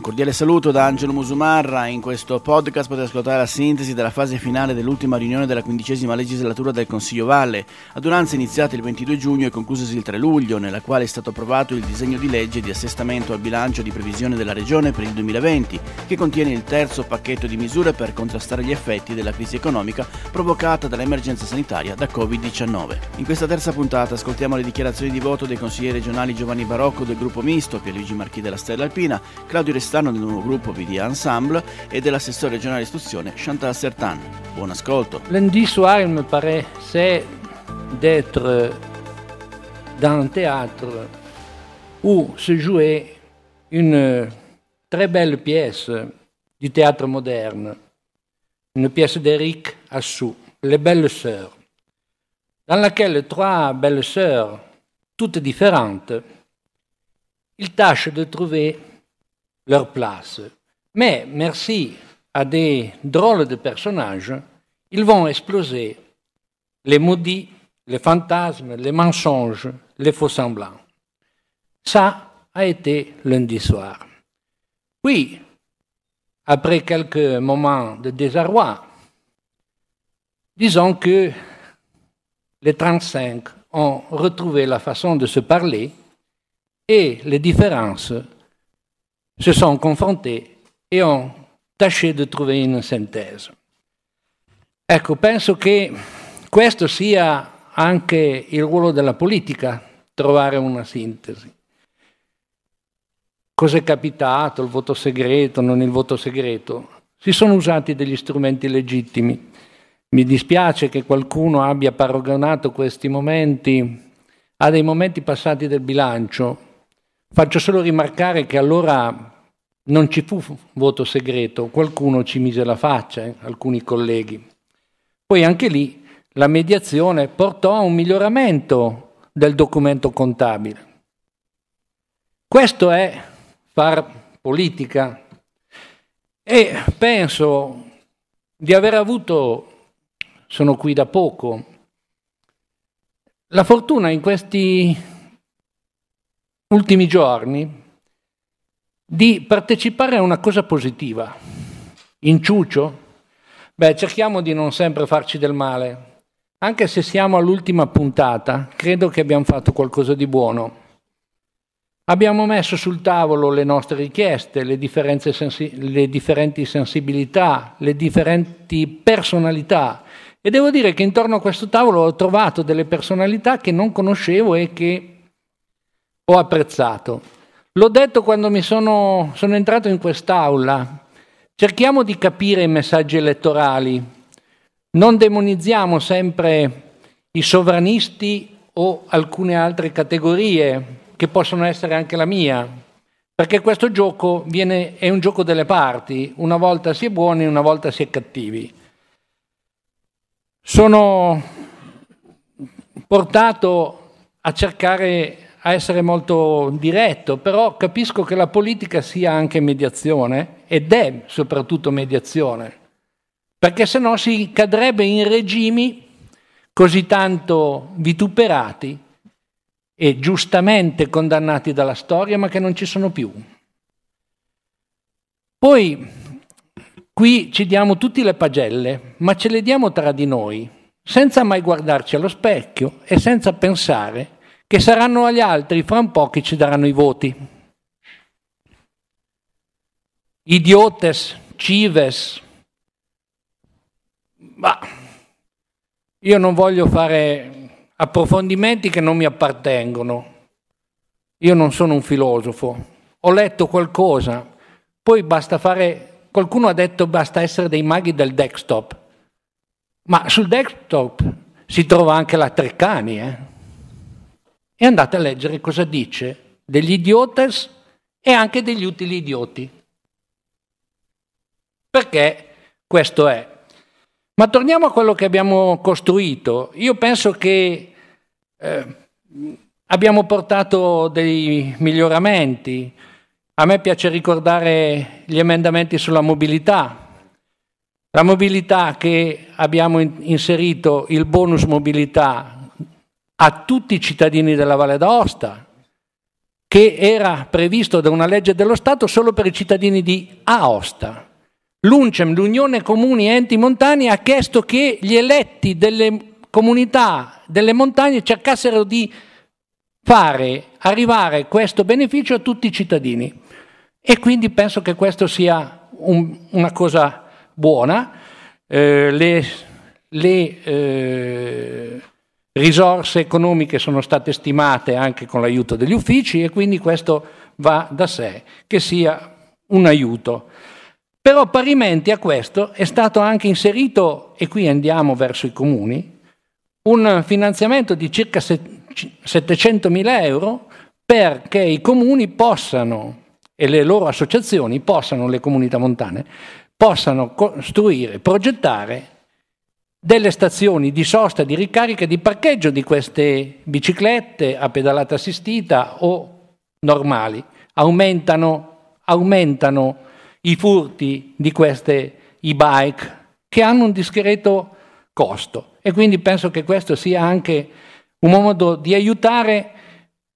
Un cordiale saluto da Angelo Musumarra. In questo podcast potete ascoltare la sintesi della fase finale dell'ultima riunione della quindicesima legislatura del Consiglio Valle, adunanza iniziata il 22 giugno e conclusasi il 3 luglio, nella quale è stato approvato il disegno di legge di assestamento al bilancio di previsione della Regione per il 2020, che contiene il terzo pacchetto di misure per contrastare gli effetti della crisi economica provocata dall'emergenza sanitaria da Covid-19. In questa terza puntata ascoltiamo le dichiarazioni di voto dei consiglieri regionali Giovanni Barocco del gruppo misto, Pierluigi Marchi della Stella Alpina, Claudio Restano del nuovo gruppo PD Ensemble et de l'assessore regionale istruzione Chantal Sertan. Buon ascolto. Lundi soir, me paraît, c'est d'être dans un théâtre où se jouait une très belle pièce du théâtre moderne, une pièce d'Éric Assou, Les Belles Sœurs, dans laquelle trois belles sœurs, toutes différentes, il tâchent de trouver leur place. Mais merci à des drôles de personnages, ils vont exploser les maudits, les fantasmes, les mensonges, les faux semblants. Ça a été lundi soir. Puis, après quelques moments de désarroi, disons que les 35 ont retrouvé la façon de se parler et les différences se sono confrontés e ont tâché di trovare una synthèse. Ecco, penso che questo sia anche il ruolo della politica, trovare una sintesi. Cos'è capitato, il voto segreto, non il voto segreto? Si sono usati degli strumenti legittimi. Mi dispiace che qualcuno abbia paragonato questi momenti a dei momenti passati del bilancio, Faccio solo rimarcare che allora non ci fu voto segreto, qualcuno ci mise la faccia, eh, alcuni colleghi. Poi anche lì la mediazione portò a un miglioramento del documento contabile. Questo è far politica e penso di aver avuto, sono qui da poco, la fortuna in questi ultimi giorni di partecipare a una cosa positiva. Inciucio? Beh, cerchiamo di non sempre farci del male. Anche se siamo all'ultima puntata, credo che abbiamo fatto qualcosa di buono. Abbiamo messo sul tavolo le nostre richieste, le, sensi- le differenti sensibilità, le differenti personalità e devo dire che intorno a questo tavolo ho trovato delle personalità che non conoscevo e che ho apprezzato. L'ho detto quando mi sono, sono entrato in quest'aula. Cerchiamo di capire i messaggi elettorali. Non demonizziamo sempre i sovranisti o alcune altre categorie, che possono essere anche la mia, perché questo gioco viene, è un gioco delle parti, una volta si è buoni, una volta si è cattivi. Sono portato a cercare a essere molto diretto, però capisco che la politica sia anche mediazione ed è soprattutto mediazione, perché se no si cadrebbe in regimi così tanto vituperati e giustamente condannati dalla storia, ma che non ci sono più. Poi qui ci diamo tutte le pagelle, ma ce le diamo tra di noi, senza mai guardarci allo specchio e senza pensare che saranno agli altri fra un po' che ci daranno i voti. Idiotes, cives, ma io non voglio fare approfondimenti che non mi appartengono. Io non sono un filosofo, ho letto qualcosa, poi basta fare, qualcuno ha detto basta essere dei maghi del desktop, ma sul desktop si trova anche la Treccani, eh? E andate a leggere cosa dice degli idiotes e anche degli utili idioti. Perché questo è. Ma torniamo a quello che abbiamo costruito. Io penso che eh, abbiamo portato dei miglioramenti. A me piace ricordare gli emendamenti sulla mobilità. La mobilità che abbiamo inserito, il bonus mobilità, a tutti i cittadini della Valle d'Aosta, che era previsto da una legge dello Stato solo per i cittadini di Aosta. L'UNCEM, l'Unione Comuni Enti Montani, ha chiesto che gli eletti delle comunità delle montagne cercassero di fare arrivare questo beneficio a tutti i cittadini. E quindi penso che questo sia un, una cosa buona. Eh, le, le eh, risorse economiche sono state stimate anche con l'aiuto degli uffici e quindi questo va da sé che sia un aiuto. Però parimenti a questo è stato anche inserito, e qui andiamo verso i comuni, un finanziamento di circa 700 mila euro perché i comuni possano e le loro associazioni possano, le comunità montane, possano costruire, progettare delle stazioni di sosta, di ricarica di parcheggio di queste biciclette a pedalata assistita o normali. Aumentano, aumentano i furti di queste e-bike che hanno un discreto costo e quindi penso che questo sia anche un modo di aiutare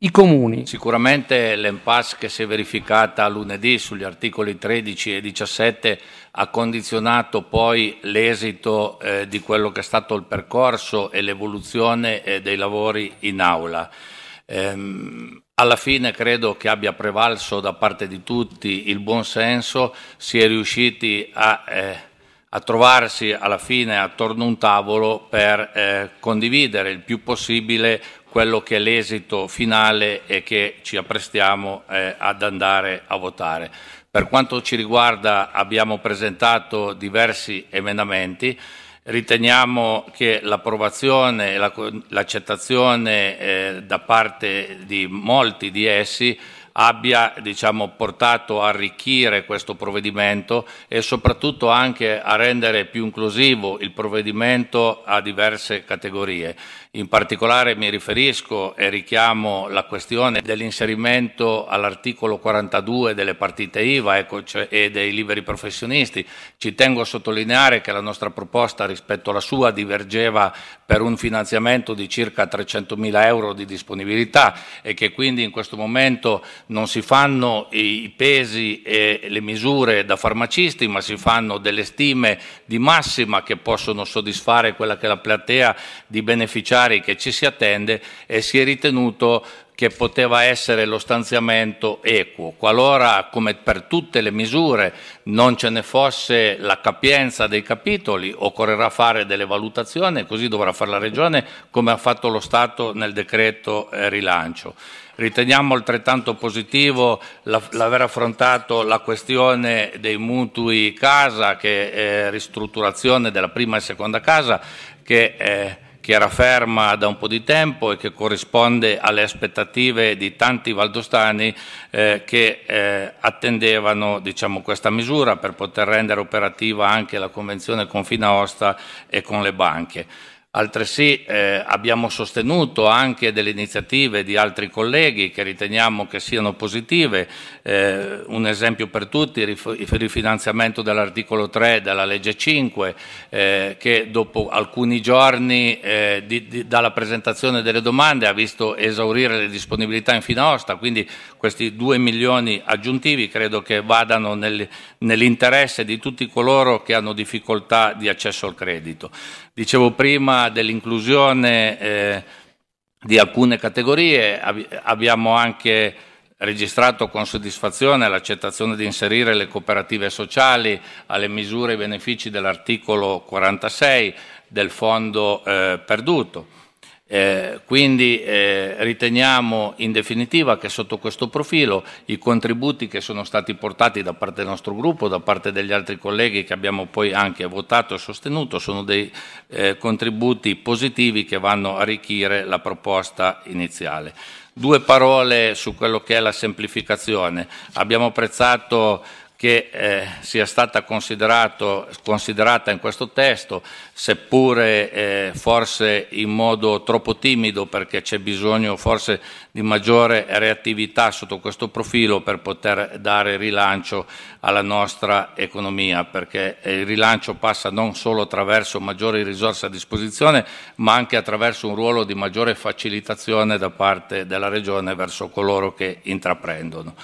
i comuni. Sicuramente l'impasse che si è verificata lunedì sugli articoli 13 e 17 ha condizionato poi l'esito eh, di quello che è stato il percorso e l'evoluzione eh, dei lavori in aula. Ehm, alla fine credo che abbia prevalso da parte di tutti il buon senso, si è riusciti a eh, a trovarsi alla fine attorno a un tavolo per eh, condividere il più possibile quello che è l'esito finale e che ci apprestiamo eh, ad andare a votare. Per quanto ci riguarda abbiamo presentato diversi emendamenti, riteniamo che l'approvazione e l'accettazione eh, da parte di molti di essi abbia diciamo, portato a arricchire questo provvedimento e soprattutto anche a rendere più inclusivo il provvedimento a diverse categorie. In particolare mi riferisco e richiamo la questione dell'inserimento all'articolo 42 delle partite IVA ecco, cioè, e dei liberi professionisti. Ci tengo a sottolineare che la nostra proposta rispetto alla sua divergeva per un finanziamento di circa 300 mila euro di disponibilità e che quindi in questo momento non si fanno i pesi e le misure da farmacisti, ma si fanno delle stime di massima che possono soddisfare quella che è la platea di beneficiari che ci si attende e si è ritenuto che poteva essere lo stanziamento equo. Qualora, come per tutte le misure, non ce ne fosse la capienza dei capitoli, occorrerà fare delle valutazioni, così dovrà fare la Regione come ha fatto lo Stato nel decreto eh, rilancio. Riteniamo altrettanto positivo l'aver affrontato la questione dei mutui casa, che è ristrutturazione della prima e seconda casa, che eh, che era ferma da un po' di tempo e che corrisponde alle aspettative di tanti valdostani eh, che eh, attendevano diciamo, questa misura per poter rendere operativa anche la convenzione con Finaosta e con le banche. Altresì eh, abbiamo sostenuto anche delle iniziative di altri colleghi che riteniamo che siano positive. Eh, un esempio per tutti, il rifinanziamento dell'articolo 3 della legge 5, eh, che dopo alcuni giorni eh, di, di, dalla presentazione delle domande ha visto esaurire le disponibilità in Finosta, quindi questi 2 milioni aggiuntivi credo che vadano nel, nell'interesse di tutti coloro che hanno difficoltà di accesso al credito. Dicevo prima dell'inclusione eh, di alcune categorie, abbiamo anche registrato con soddisfazione l'accettazione di inserire le cooperative sociali alle misure e benefici dell'articolo 46 del fondo eh, perduto. Eh, quindi eh, riteniamo in definitiva che sotto questo profilo i contributi che sono stati portati da parte del nostro gruppo, da parte degli altri colleghi che abbiamo poi anche votato e sostenuto, sono dei eh, contributi positivi che vanno a arricchire la proposta iniziale. Due parole su quello che è la semplificazione. Abbiamo apprezzato che eh, sia stata considerata in questo testo, seppure eh, forse in modo troppo timido perché c'è bisogno forse di maggiore reattività sotto questo profilo per poter dare rilancio alla nostra economia, perché il rilancio passa non solo attraverso maggiori risorse a disposizione, ma anche attraverso un ruolo di maggiore facilitazione da parte della Regione verso coloro che intraprendono.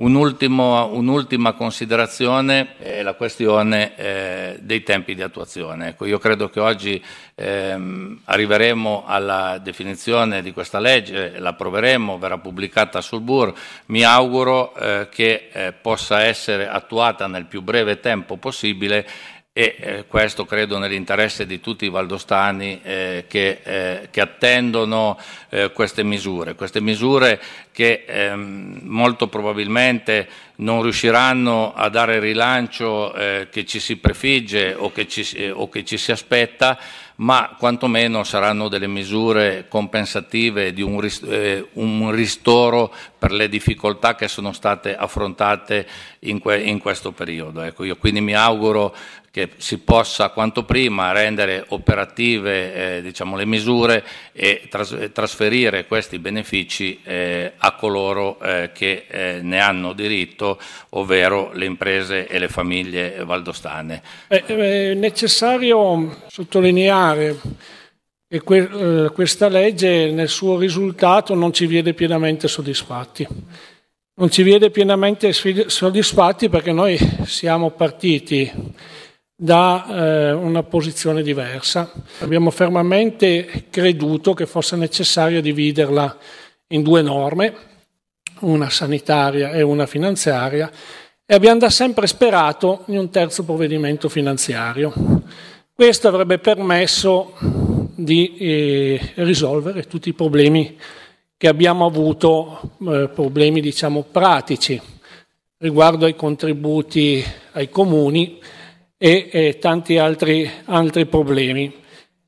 Un un'ultima considerazione è la questione eh, dei tempi di attuazione. Ecco, io credo che oggi ehm, arriveremo alla definizione di questa legge, l'approveremo, verrà pubblicata sul BUR. Mi auguro eh, che eh, possa essere attuata nel più breve tempo possibile e eh, questo credo nell'interesse di tutti i valdostani eh, che, eh, che, attendono eh, queste misure, queste misure che ehm, molto probabilmente non riusciranno a dare rilancio eh, che ci si prefigge o che ci, eh, o che ci si aspetta, ma quantomeno saranno delle misure compensative di un, un, ristoro per le difficoltà che sono state affrontate in, que, in questo periodo. Ecco, io quindi mi auguro che si possa quanto prima rendere operative eh, diciamo, le misure e tras- trasferire questi benefici eh, a coloro eh, che eh, ne hanno diritto, ovvero le imprese e le famiglie valdostane. È necessario sottolineare che que- eh, questa legge nel suo risultato non ci vede pienamente soddisfatti. Non ci vede pienamente soddisfatti perché noi siamo partiti da eh, una posizione diversa. Abbiamo fermamente creduto che fosse necessario dividerla in due norme, una sanitaria e una finanziaria, e abbiamo da sempre sperato in un terzo provvedimento finanziario. Questo avrebbe permesso di eh, risolvere tutti i problemi che abbiamo avuto, eh, problemi diciamo pratici riguardo ai contributi ai comuni, e, e tanti altri, altri problemi.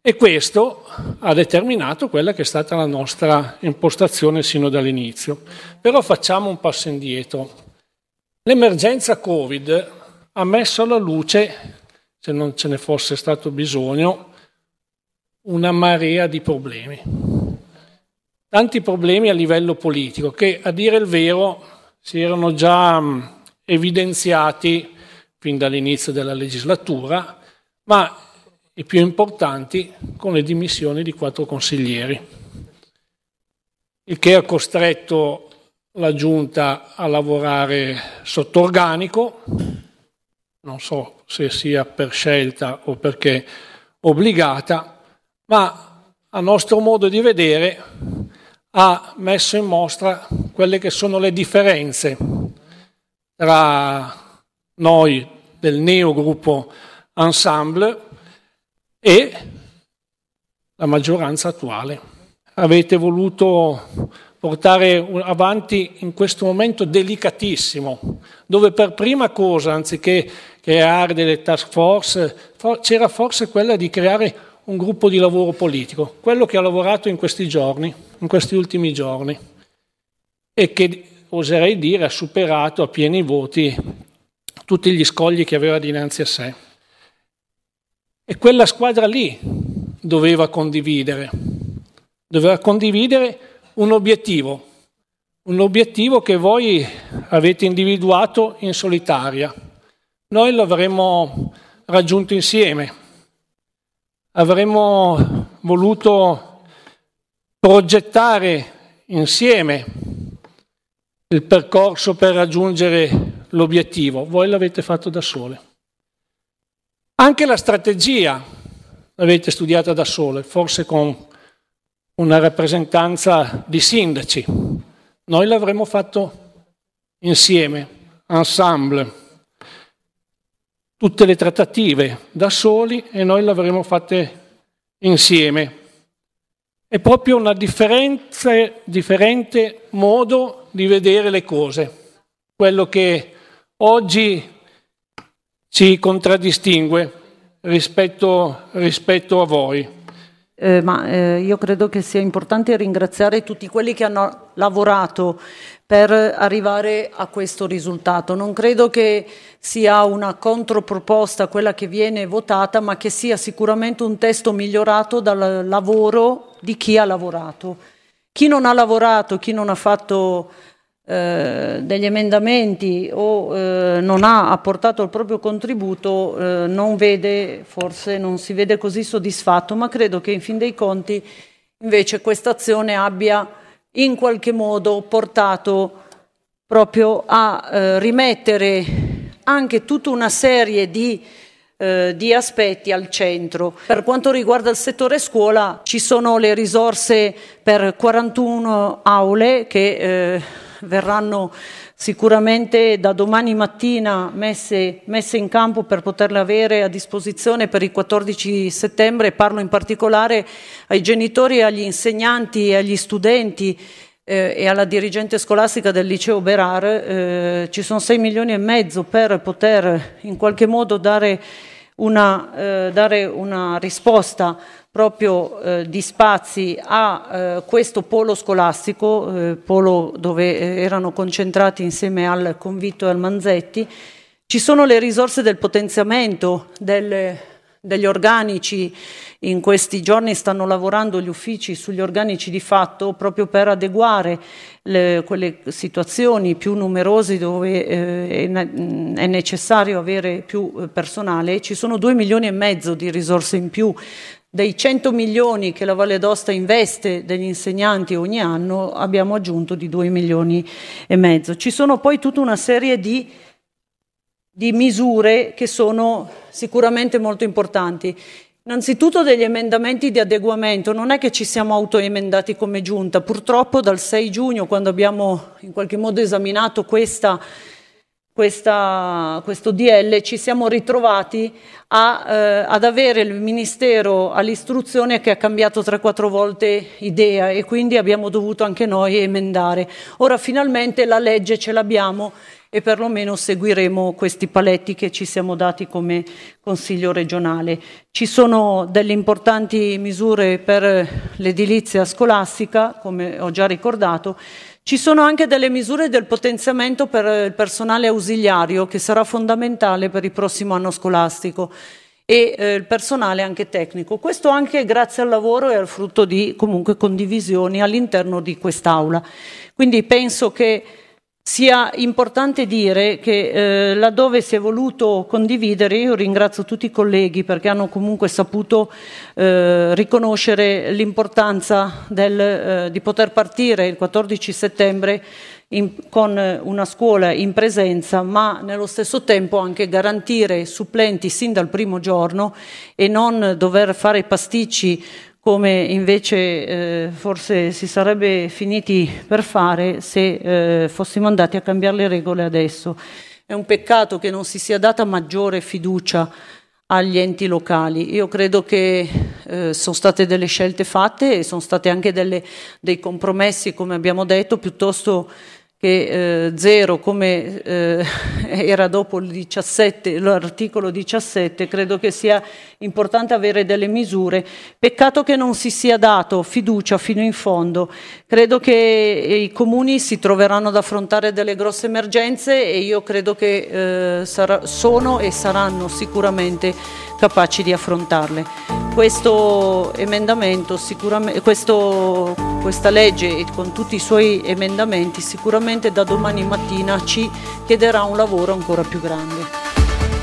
E questo ha determinato quella che è stata la nostra impostazione sino dall'inizio. Però facciamo un passo indietro. L'emergenza Covid ha messo alla luce, se non ce ne fosse stato bisogno, una marea di problemi. Tanti problemi a livello politico che, a dire il vero, si erano già evidenziati fin dall'inizio della legislatura, ma i più importanti con le dimissioni di quattro consiglieri, il che ha costretto la Giunta a lavorare sotto organico, non so se sia per scelta o perché obbligata, ma a nostro modo di vedere ha messo in mostra quelle che sono le differenze tra noi del neogruppo Ensemble e la maggioranza attuale. Avete voluto portare avanti in questo momento delicatissimo, dove per prima cosa, anziché creare delle task force, c'era forse quella di creare un gruppo di lavoro politico, quello che ha lavorato in questi giorni, in questi ultimi giorni, e che oserei dire ha superato a pieni voti tutti gli scogli che aveva dinanzi a sé. E quella squadra lì doveva condividere, doveva condividere un obiettivo, un obiettivo che voi avete individuato in solitaria. Noi lo avremmo raggiunto insieme, avremmo voluto progettare insieme il percorso per raggiungere l'obiettivo, voi l'avete fatto da sole. Anche la strategia l'avete studiata da sole, forse con una rappresentanza di sindaci. Noi l'avremmo fatto insieme, ensemble, tutte le trattative da soli e noi l'avremmo fatte insieme. È proprio un differente modo di vedere le cose, quello che oggi ci contraddistingue rispetto, rispetto a voi. eh, ma eh, io credo che sia importante ringraziare tutti quelli che hanno lavorato per arrivare a questo risultato. Non credo che sia una controproposta quella che viene votata, ma che sia sicuramente un testo migliorato dal lavoro di chi ha lavorato. Chi non ha lavorato, chi non ha fatto eh, degli emendamenti o eh, non ha apportato il proprio contributo eh, non vede, forse non si vede così soddisfatto, ma credo che in fin dei conti invece questa azione abbia in qualche modo portato proprio a eh, rimettere anche tutta una serie di eh, di aspetti al centro. Per quanto riguarda il settore scuola ci sono le risorse per 41 aule che eh, verranno sicuramente da domani mattina messe, messe, in campo per poterle avere a disposizione per il 14 settembre. Parlo in particolare ai genitori, agli insegnanti agli studenti eh, e alla dirigente scolastica del liceo Berar. Eh, ci sono 6 milioni e mezzo per poter in qualche modo dare una, eh, dare una risposta proprio eh, di spazi a eh, questo polo scolastico, eh, polo dove eh, erano concentrati insieme al Convitto e al Manzetti. Ci sono le risorse del potenziamento delle, degli organici, in questi giorni stanno lavorando gli uffici sugli organici di fatto proprio per adeguare le, quelle situazioni più numerose dove eh, è necessario avere più eh, personale, ci sono due milioni e mezzo di risorse in più dei 100 milioni che la Valle d'Osta investe degli insegnanti ogni anno abbiamo aggiunto di 2 milioni e mezzo. Ci sono poi tutta una serie di, di misure che sono sicuramente molto importanti. Innanzitutto degli emendamenti di adeguamento, non è che ci siamo autoemendati come giunta, purtroppo dal 6 giugno quando abbiamo in qualche modo esaminato questa, questa, questo DL ci siamo ritrovati a, eh, ad avere il Ministero all'istruzione che ha cambiato 3-4 volte idea e quindi abbiamo dovuto anche noi emendare. Ora finalmente la legge ce l'abbiamo e perlomeno seguiremo questi paletti che ci siamo dati come Consiglio regionale. Ci sono delle importanti misure per l'edilizia scolastica, come ho già ricordato, ci sono anche delle misure del potenziamento per il personale ausiliario che sarà fondamentale per il prossimo anno scolastico e eh, il personale anche tecnico. Questo anche grazie al lavoro e al frutto di comunque condivisioni all'interno di quest'Aula. Quindi penso che sia importante dire che eh, laddove si è voluto condividere, io ringrazio tutti i colleghi perché hanno comunque saputo eh, riconoscere l'importanza del, eh, di poter partire il 14 settembre in, con una scuola in presenza, ma nello stesso tempo anche garantire supplenti sin dal primo giorno e non dover fare pasticci come invece eh, forse si sarebbe finiti per fare se eh, fossimo andati a cambiare le regole adesso. È un peccato che non si sia data maggiore fiducia agli enti locali. Io credo che eh, sono state delle scelte fatte e sono stati anche delle, dei compromessi, come abbiamo detto, piuttosto che eh, zero come eh, era dopo l'articolo 17, credo che sia importante avere delle misure. Peccato che non si sia dato fiducia fino in fondo. Credo che i comuni si troveranno ad affrontare delle grosse emergenze e io credo che eh, sarà, sono e saranno sicuramente capaci di affrontarle. Questo emendamento, questo, questa legge con tutti i suoi emendamenti sicuramente da domani mattina ci chiederà un lavoro ancora più grande.